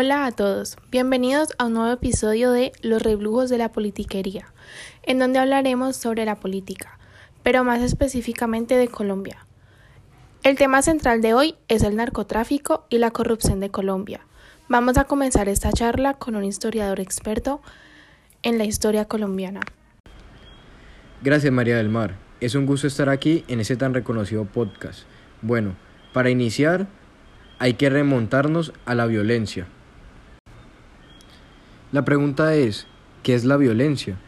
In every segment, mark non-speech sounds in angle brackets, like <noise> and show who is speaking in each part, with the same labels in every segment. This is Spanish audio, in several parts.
Speaker 1: Hola a todos, bienvenidos a un nuevo episodio de Los reblujos de la politiquería, en donde hablaremos sobre la política, pero más específicamente de Colombia. El tema central de hoy es el narcotráfico y la corrupción de Colombia. Vamos a comenzar esta charla con un historiador experto en la historia colombiana.
Speaker 2: Gracias María del Mar, es un gusto estar aquí en ese tan reconocido podcast. Bueno, para iniciar hay que remontarnos a la violencia. La pregunta es, ¿qué es la violencia?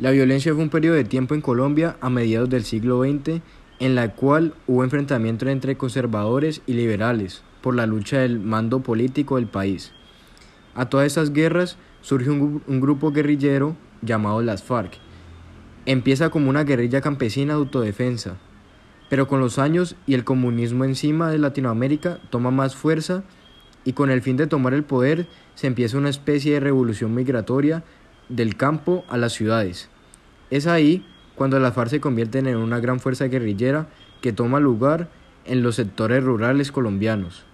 Speaker 2: La violencia fue un periodo de tiempo en Colombia a mediados del siglo XX en la cual hubo enfrentamiento entre conservadores y liberales por la lucha del mando político del país. A todas estas guerras surge un, un grupo guerrillero llamado las FARC. Empieza como una guerrilla campesina de autodefensa, pero con los años y el comunismo encima de Latinoamérica toma más fuerza y con el fin de tomar el poder se empieza una especie de revolución migratoria del campo a las ciudades. Es ahí cuando las FARC se convierten en una gran fuerza guerrillera que toma lugar en los sectores rurales colombianos.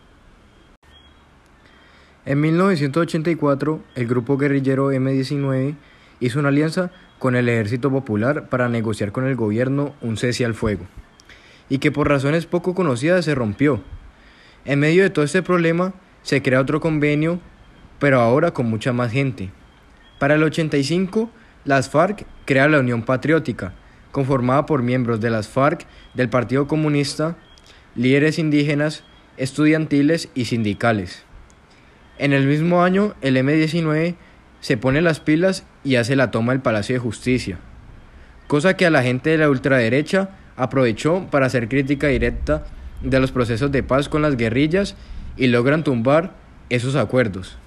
Speaker 2: En 1984, el grupo guerrillero M-19 hizo una alianza con el Ejército Popular para negociar con el gobierno un cese al fuego, y que por razones poco conocidas se rompió. En medio de todo este problema, se crea otro convenio, pero ahora con mucha más gente. Para el 85, las FARC crean la Unión Patriótica, conformada por miembros de las FARC, del Partido Comunista, líderes indígenas, estudiantiles y sindicales. En el mismo año, el M-19 se pone las pilas y hace la toma del Palacio de Justicia, cosa que a la gente de la ultraderecha aprovechó para hacer crítica directa de los procesos de paz con las guerrillas y logran tumbar esos acuerdos.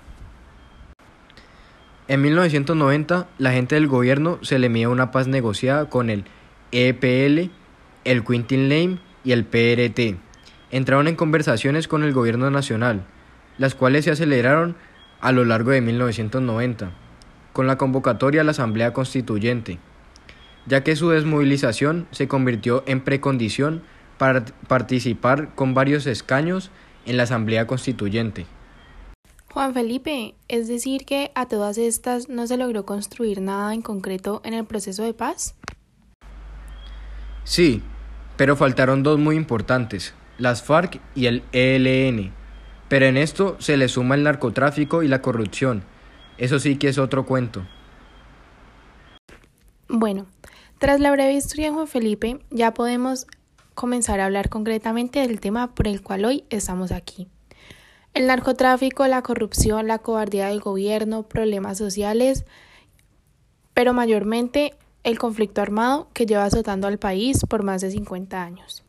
Speaker 2: En 1990, la gente del gobierno se le envía una paz negociada con el EPL, el Quintin Lame y el PRT. Entraron en conversaciones con el gobierno nacional, las cuales se aceleraron a lo largo de 1990, con la convocatoria a la Asamblea Constituyente, ya que su desmovilización se convirtió en precondición para participar con varios escaños en la Asamblea Constituyente.
Speaker 1: Juan Felipe, es decir que a todas estas no se logró construir nada en concreto en el proceso de paz?
Speaker 2: Sí, pero faltaron dos muy importantes, las FARC y el ELN. Pero en esto se le suma el narcotráfico y la corrupción. Eso sí que es otro cuento.
Speaker 1: Bueno, tras la breve historia de Juan Felipe, ya podemos comenzar a hablar concretamente del tema por el cual hoy estamos aquí. El narcotráfico, la corrupción, la cobardía del gobierno, problemas sociales, pero mayormente el conflicto armado que lleva azotando al país por más de 50 años.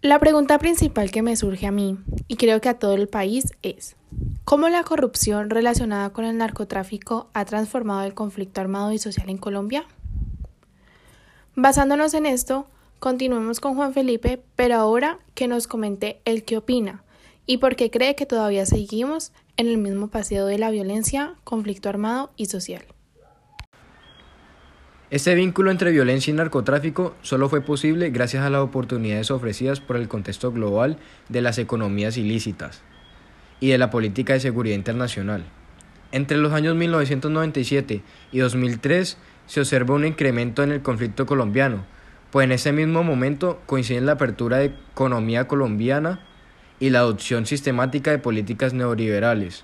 Speaker 1: La pregunta principal que me surge a mí, y creo que a todo el país, es ¿cómo la corrupción relacionada con el narcotráfico ha transformado el conflicto armado y social en Colombia? Basándonos en esto, continuemos con Juan Felipe, pero ahora que nos comente el qué opina y por qué cree que todavía seguimos en el mismo paseo de la violencia, conflicto armado y social.
Speaker 2: Este vínculo entre violencia y narcotráfico solo fue posible gracias a las oportunidades ofrecidas por el contexto global de las economías ilícitas y de la política de seguridad internacional. Entre los años 1997 y 2003 se observa un incremento en el conflicto colombiano, pues en ese mismo momento coincide la apertura de economía colombiana y la adopción sistemática de políticas neoliberales.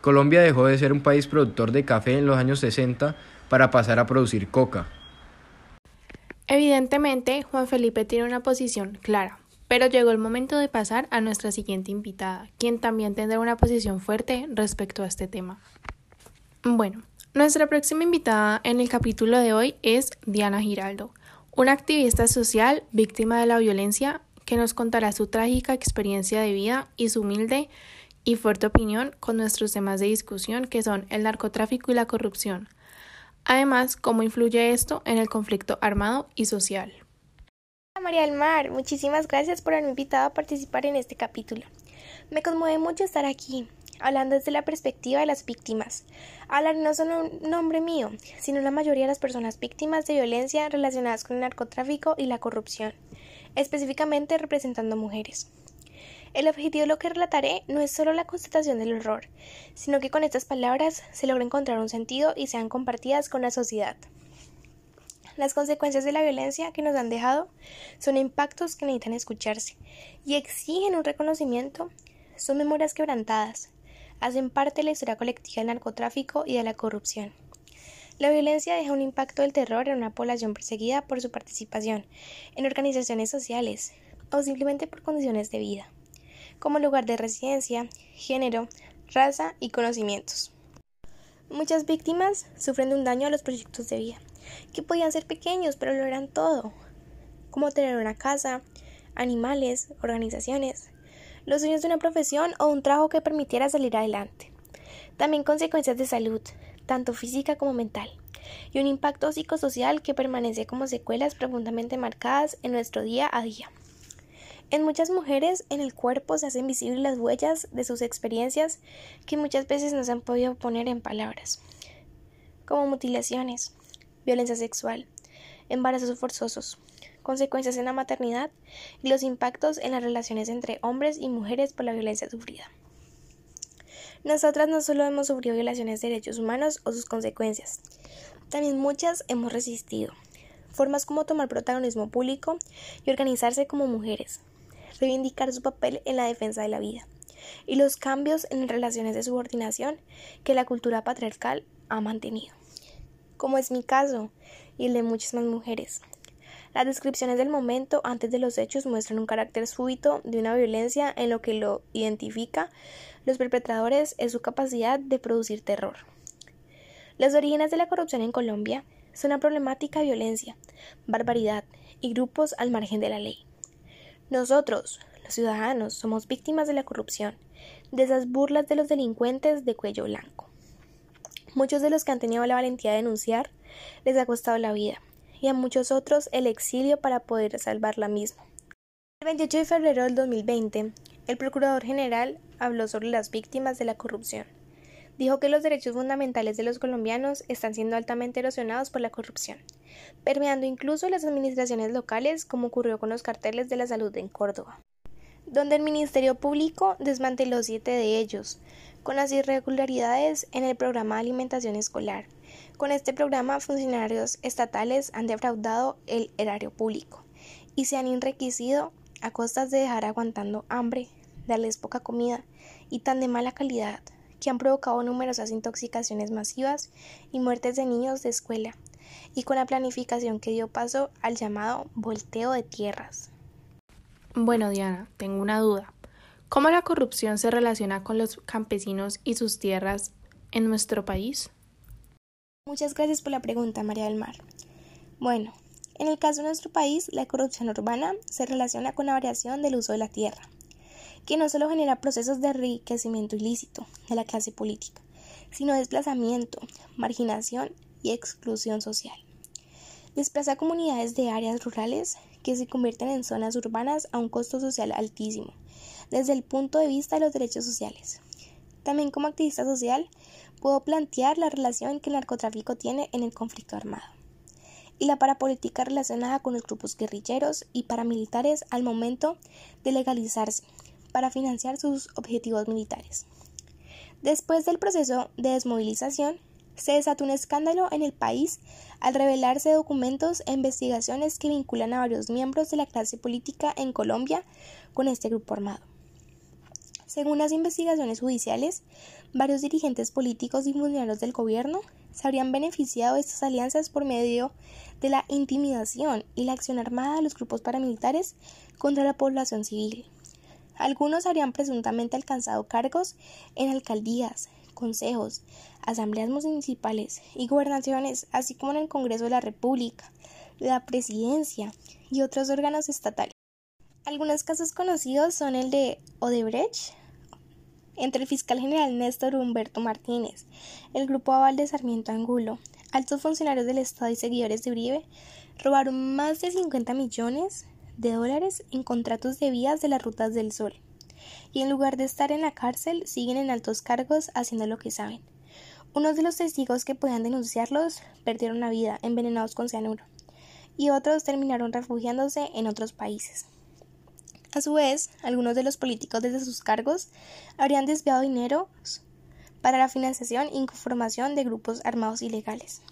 Speaker 2: Colombia dejó de ser un país productor de café en los años 60 para pasar a producir coca.
Speaker 1: Evidentemente, Juan Felipe tiene una posición clara, pero llegó el momento de pasar a nuestra siguiente invitada, quien también tendrá una posición fuerte respecto a este tema. Bueno, nuestra próxima invitada en el capítulo de hoy es Diana Giraldo, una activista social víctima de la violencia que nos contará su trágica experiencia de vida y su humilde y fuerte opinión con nuestros temas de discusión que son el narcotráfico y la corrupción. Además, cómo influye esto en el conflicto armado y social.
Speaker 3: María del Mar, muchísimas gracias por haberme invitado a participar en este capítulo. Me conmueve mucho estar aquí, hablando desde la perspectiva de las víctimas. Hablar no solo un nombre mío, sino la mayoría de las personas víctimas de violencia relacionadas con el narcotráfico y la corrupción específicamente representando mujeres. El objetivo de lo que relataré no es solo la constatación del horror, sino que con estas palabras se logra encontrar un sentido y sean compartidas con la sociedad. Las consecuencias de la violencia que nos han dejado son impactos que necesitan escucharse y exigen un reconocimiento. Son memorias quebrantadas, hacen parte de la historia colectiva del narcotráfico y de la corrupción. La violencia deja un impacto del terror en una población perseguida por su participación en organizaciones sociales o simplemente por condiciones de vida, como lugar de residencia, género, raza y conocimientos. Muchas víctimas sufren de un daño a los proyectos de vida, que podían ser pequeños, pero lo eran todo, como tener una casa, animales, organizaciones, los sueños de una profesión o un trabajo que permitiera salir adelante. También consecuencias de salud, tanto física como mental, y un impacto psicosocial que permanece como secuelas profundamente marcadas en nuestro día a día. En muchas mujeres en el cuerpo se hacen visibles las huellas de sus experiencias que muchas veces no se han podido poner en palabras, como mutilaciones, violencia sexual, embarazos forzosos, consecuencias en la maternidad y los impactos en las relaciones entre hombres y mujeres por la violencia sufrida. Nosotras no solo hemos sufrido violaciones de derechos humanos o sus consecuencias, también muchas hemos resistido. Formas como tomar protagonismo público y organizarse como mujeres, reivindicar su papel en la defensa de la vida y los cambios en relaciones de subordinación que la cultura patriarcal ha mantenido, como es mi caso y el de muchas más mujeres. Las descripciones del momento antes de los hechos muestran un carácter súbito de una violencia en lo que lo identifica los perpetradores es su capacidad de producir terror. Los orígenes de la corrupción en Colombia son una problemática violencia, barbaridad y grupos al margen de la ley. Nosotros, los ciudadanos, somos víctimas de la corrupción, de esas burlas de los delincuentes de cuello blanco. Muchos de los que han tenido la valentía de denunciar les ha costado la vida, y a muchos otros el exilio para poder salvar la misma. El 28 de febrero del 2020, el Procurador General habló sobre las víctimas de la corrupción. Dijo que los derechos fundamentales de los colombianos están siendo altamente erosionados por la corrupción, permeando incluso las administraciones locales, como ocurrió con los carteles de la salud en Córdoba, donde el Ministerio Público desmanteló siete de ellos, con las irregularidades en el programa de alimentación escolar, con este programa, funcionarios estatales han defraudado el erario público y se han enriquecido a costas de dejar aguantando hambre, darles poca comida y tan de mala calidad que han provocado numerosas intoxicaciones masivas y muertes de niños de escuela, y con la planificación que dio paso al llamado volteo de tierras.
Speaker 1: Bueno, Diana, tengo una duda. ¿Cómo la corrupción se relaciona con los campesinos y sus tierras en nuestro país?
Speaker 3: Muchas gracias por la pregunta, María del Mar. Bueno, en el caso de nuestro país, la corrupción urbana se relaciona con la variación del uso de la tierra, que no solo genera procesos de enriquecimiento ilícito de la clase política, sino desplazamiento, marginación y exclusión social. Desplaza comunidades de áreas rurales que se convierten en zonas urbanas a un costo social altísimo, desde el punto de vista de los derechos sociales. También como activista social, puedo plantear la relación que el narcotráfico tiene en el conflicto armado y la parapolítica relacionada con los grupos guerrilleros y paramilitares al momento de legalizarse para financiar sus objetivos militares. Después del proceso de desmovilización, se desató un escándalo en el país al revelarse documentos e investigaciones que vinculan a varios miembros de la clase política en Colombia con este grupo armado. Según las investigaciones judiciales, varios dirigentes políticos y funcionarios del gobierno se habrían beneficiado de estas alianzas por medio de la intimidación y la acción armada de los grupos paramilitares contra la población civil. Algunos habrían presuntamente alcanzado cargos en alcaldías, consejos, asambleas municipales y gobernaciones, así como en el Congreso de la República, la Presidencia y otros órganos estatales. Algunos casos conocidos son el de Odebrecht, entre el fiscal general Néstor Humberto Martínez, el grupo Aval de Sarmiento Angulo, altos funcionarios del Estado y seguidores de Uribe, robaron más de 50 millones de dólares en contratos de vías de las rutas del Sol. Y en lugar de estar en la cárcel, siguen en altos cargos haciendo lo que saben. Unos de los testigos que podían denunciarlos perdieron la vida envenenados con cianuro, y otros terminaron refugiándose en otros países. A su vez, algunos de los políticos desde sus cargos habrían desviado dinero para la financiación y conformación de grupos armados ilegales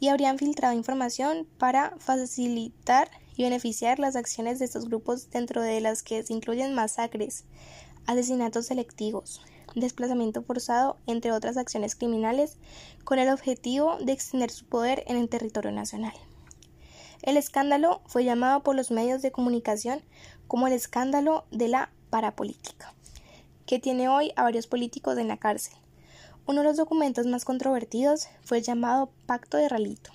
Speaker 3: y habrían filtrado información para facilitar y beneficiar las acciones de estos grupos dentro de las que se incluyen masacres, asesinatos selectivos, desplazamiento forzado, entre otras acciones criminales, con el objetivo de extender su poder en el territorio nacional. El escándalo fue llamado por los medios de comunicación como el escándalo de la parapolítica, que tiene hoy a varios políticos en la cárcel. Uno de los documentos más controvertidos fue el llamado Pacto de Ralito,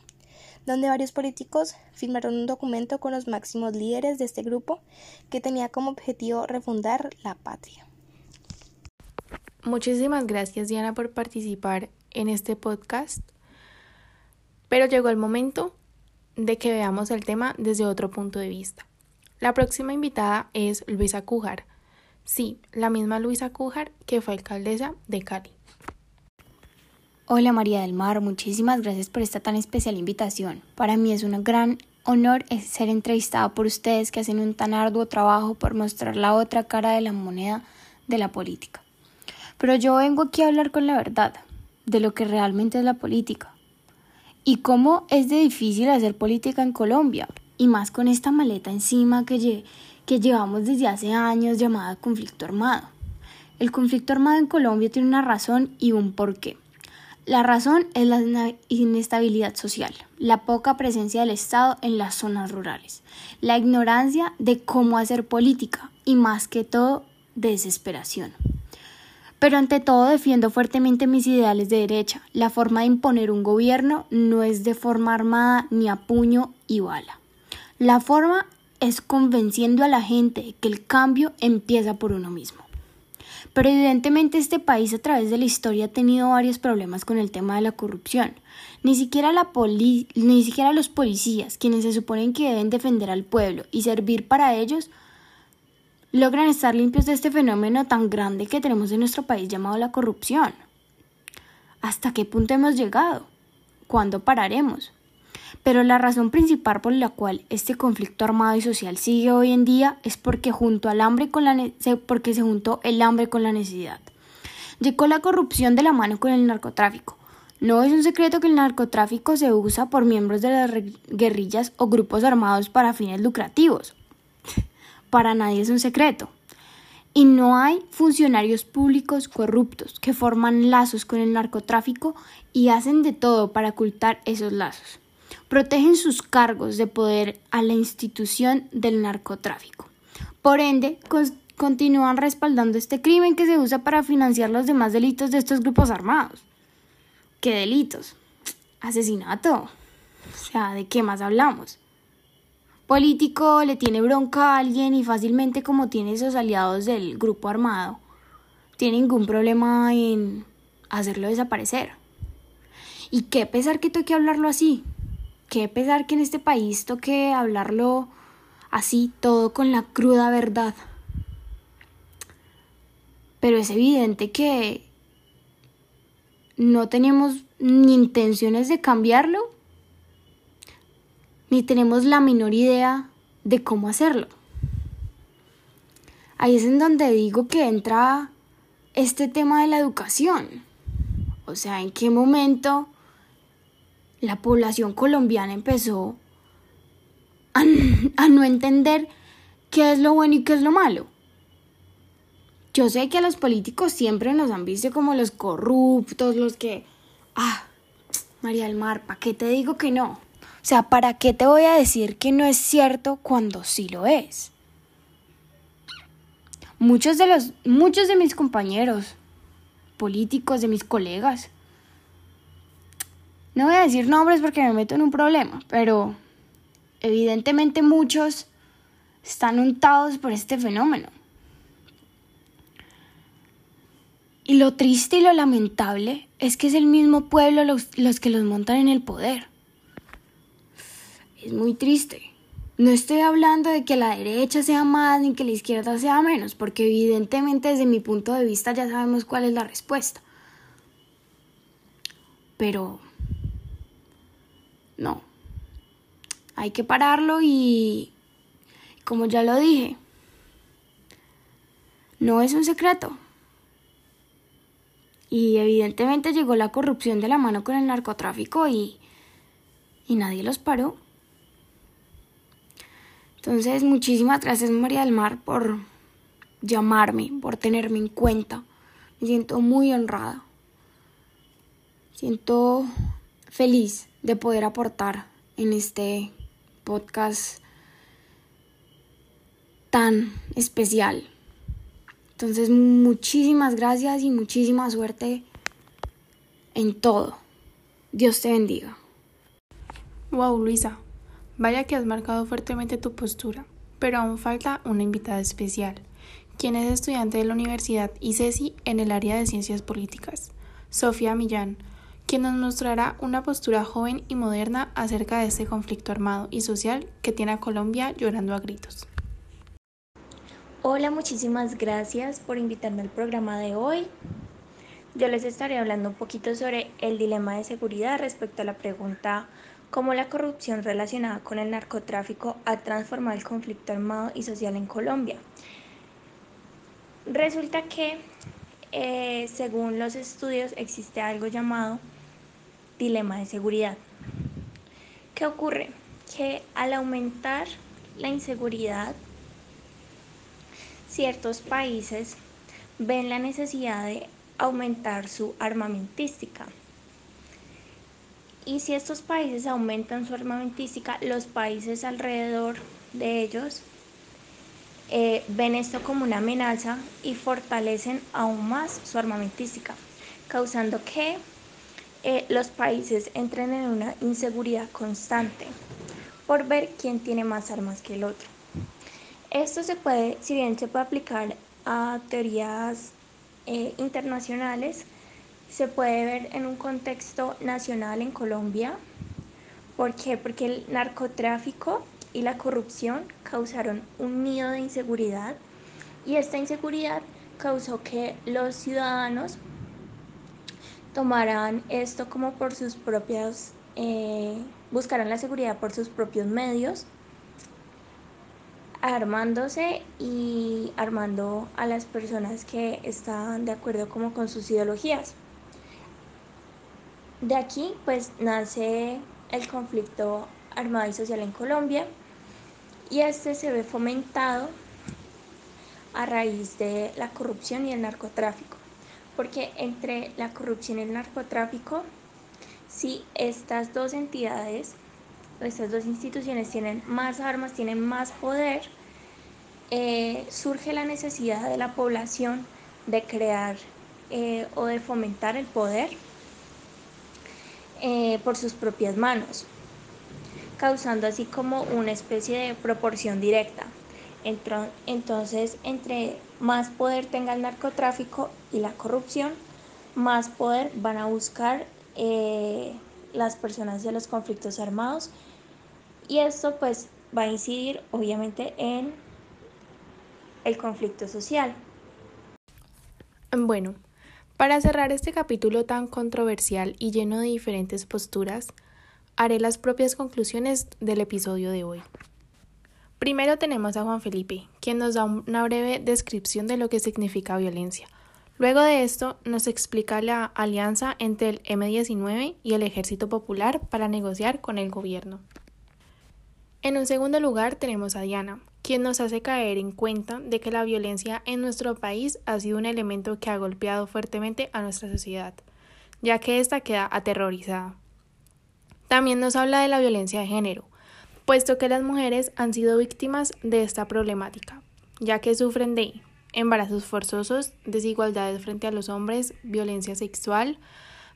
Speaker 3: donde varios políticos firmaron un documento con los máximos líderes de este grupo que tenía como objetivo refundar la patria.
Speaker 1: Muchísimas gracias Diana por participar en este podcast, pero llegó el momento de que veamos el tema desde otro punto de vista. La próxima invitada es Luisa Cújar. Sí, la misma Luisa Cújar que fue alcaldesa de Cali.
Speaker 4: Hola María del Mar, muchísimas gracias por esta tan especial invitación. Para mí es un gran honor ser entrevistada por ustedes que hacen un tan arduo trabajo por mostrar la otra cara de la moneda de la política. Pero yo vengo aquí a hablar con la verdad, de lo que realmente es la política, y cómo es de difícil hacer política en Colombia, y más con esta maleta encima que, que llevamos desde hace años llamada conflicto armado. El conflicto armado en Colombia tiene una razón y un porqué. La razón es la inestabilidad social, la poca presencia del Estado en las zonas rurales, la ignorancia de cómo hacer política y más que todo desesperación. Pero ante todo defiendo fuertemente mis ideales de derecha. La forma de imponer un gobierno no es de forma armada ni a puño y bala. La forma es convenciendo a la gente que el cambio empieza por uno mismo. Pero evidentemente este país a través de la historia ha tenido varios problemas con el tema de la corrupción. Ni siquiera, la ni siquiera los policías, quienes se suponen que deben defender al pueblo y servir para ellos, logran estar limpios de este fenómeno tan grande que tenemos en nuestro país llamado la corrupción. ¿Hasta qué punto hemos llegado? ¿Cuándo pararemos? Pero la razón principal por la cual este conflicto armado y social sigue hoy en día es porque junto al hambre con la porque se juntó el hambre con la necesidad. Llegó la corrupción de la mano con el narcotráfico. No es un secreto que el narcotráfico se usa por miembros de las guerrillas o grupos armados para fines lucrativos <laughs> para nadie es un secreto. Y no hay funcionarios públicos corruptos que forman lazos con el narcotráfico y hacen de todo para ocultar esos lazos. Protegen sus cargos de poder a la institución del narcotráfico. Por ende, continúan respaldando este crimen que se usa para financiar los demás delitos de estos grupos armados. ¿Qué delitos? Asesinato. O sea, ¿de qué más hablamos? político le tiene bronca a alguien y fácilmente como tiene esos aliados del grupo armado, tiene ningún problema en hacerlo desaparecer. Y qué pesar que toque hablarlo así, qué pesar que en este país toque hablarlo así, todo con la cruda verdad. Pero es evidente que no tenemos ni intenciones de cambiarlo ni tenemos la menor idea de cómo hacerlo. Ahí es en donde digo que entra este tema de la educación. O sea, en qué momento la población colombiana empezó a, no entender qué es lo bueno y qué es lo malo. Yo sé que a los políticos siempre nos han visto como los corruptos, los que... Ah, María del Mar, ¿para qué te digo que no? O sea, ¿para qué te voy a decir que no es cierto cuando sí lo es? Muchos de los muchos de mis compañeros políticos, de mis colegas, no voy a decir nombres porque me meto en un problema, pero evidentemente muchos están untados por este fenómeno. Y lo triste y lo lamentable es que es el mismo pueblo los, los que los montan en el poder es muy triste. No estoy hablando de que la derecha sea más ni que la izquierda sea menos, porque evidentemente desde mi punto de vista ya sabemos cuál es la respuesta. Pero no, hay que pararlo y, como ya lo dije, no es un secreto. Y evidentemente llegó la corrupción de la mano con el narcotráfico y, y nadie los paró. Entonces, muchísimas gracias María del Mar por llamarme, por tenerme en cuenta. Me siento muy honrada. Siento feliz de poder aportar en este podcast tan especial. Entonces, muchísimas gracias y muchísima suerte en todo. Dios te bendiga.
Speaker 1: Wow, Luisa, vaya que has marcado fuertemente tu postura, pero aún falta una invitada especial, quien es estudiante de la Universidad ICESI en el área de Ciencias Políticas, Sofía Millán, quien nos mostrará una postura joven y moderna acerca de este conflicto armado y social que tiene a Colombia llorando a gritos.
Speaker 5: Hola, muchísimas gracias por invitarme al programa de hoy. Yo les estaré hablando un poquito sobre el dilema de seguridad respecto a la pregunta cómo la corrupción relacionada con el narcotráfico ha transformado el conflicto armado y social en Colombia. Resulta que, eh, según los estudios, existe algo llamado dilema de seguridad. ¿Qué ocurre? Que al aumentar la inseguridad ciertos países ven la necesidad de aumentar su armamentística. Y si estos países aumentan su armamentística, los países alrededor de ellos eh, ven esto como una amenaza y fortalecen aún más su armamentística, causando que eh, los países entren en una inseguridad constante por ver quién tiene más armas que el otro. Esto se puede, si bien se puede aplicar a teorías eh, internacionales, se puede ver en un contexto nacional en Colombia. ¿Por qué? Porque el narcotráfico y la corrupción causaron un nido de inseguridad y esta inseguridad causó que los ciudadanos tomaran esto como por sus propios, eh, buscaran la seguridad por sus propios medios armándose y armando a las personas que están de acuerdo como con sus ideologías. De aquí pues nace el conflicto armado y social en Colombia y este se ve fomentado a raíz de la corrupción y el narcotráfico, porque entre la corrupción y el narcotráfico, si estas dos entidades estas dos instituciones tienen más armas, tienen más poder, eh, surge la necesidad de la población de crear eh, o de fomentar el poder eh, por sus propias manos, causando así como una especie de proporción directa. Entonces, entre más poder tenga el narcotráfico y la corrupción, más poder van a buscar las personas de los conflictos armados y esto pues va a incidir obviamente en el conflicto social.
Speaker 1: Bueno, para cerrar este capítulo tan controversial y lleno de diferentes posturas, haré las propias conclusiones del episodio de hoy. Primero tenemos a Juan Felipe, quien nos da una breve descripción de lo que significa violencia. Luego de esto nos explica la alianza entre el M-19 y el Ejército Popular para negociar con el gobierno. En un segundo lugar tenemos a Diana, quien nos hace caer en cuenta de que la violencia en nuestro país ha sido un elemento que ha golpeado fuertemente a nuestra sociedad, ya que ésta queda aterrorizada. También nos habla de la violencia de género, puesto que las mujeres han sido víctimas de esta problemática, ya que sufren de embarazos forzosos, desigualdades frente a los hombres, violencia sexual,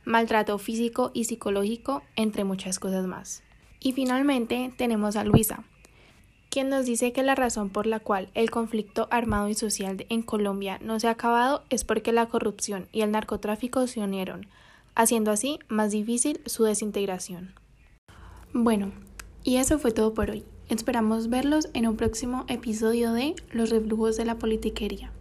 Speaker 1: maltrato físico y psicológico, entre muchas cosas más. Y finalmente tenemos a Luisa, quien nos dice que la razón por la cual el conflicto armado y social en Colombia no se ha acabado es porque la corrupción y el narcotráfico se unieron, haciendo así más difícil su desintegración. Bueno, y eso fue todo por hoy. Esperamos verlos en un próximo episodio de Los reflujos de la politiquería.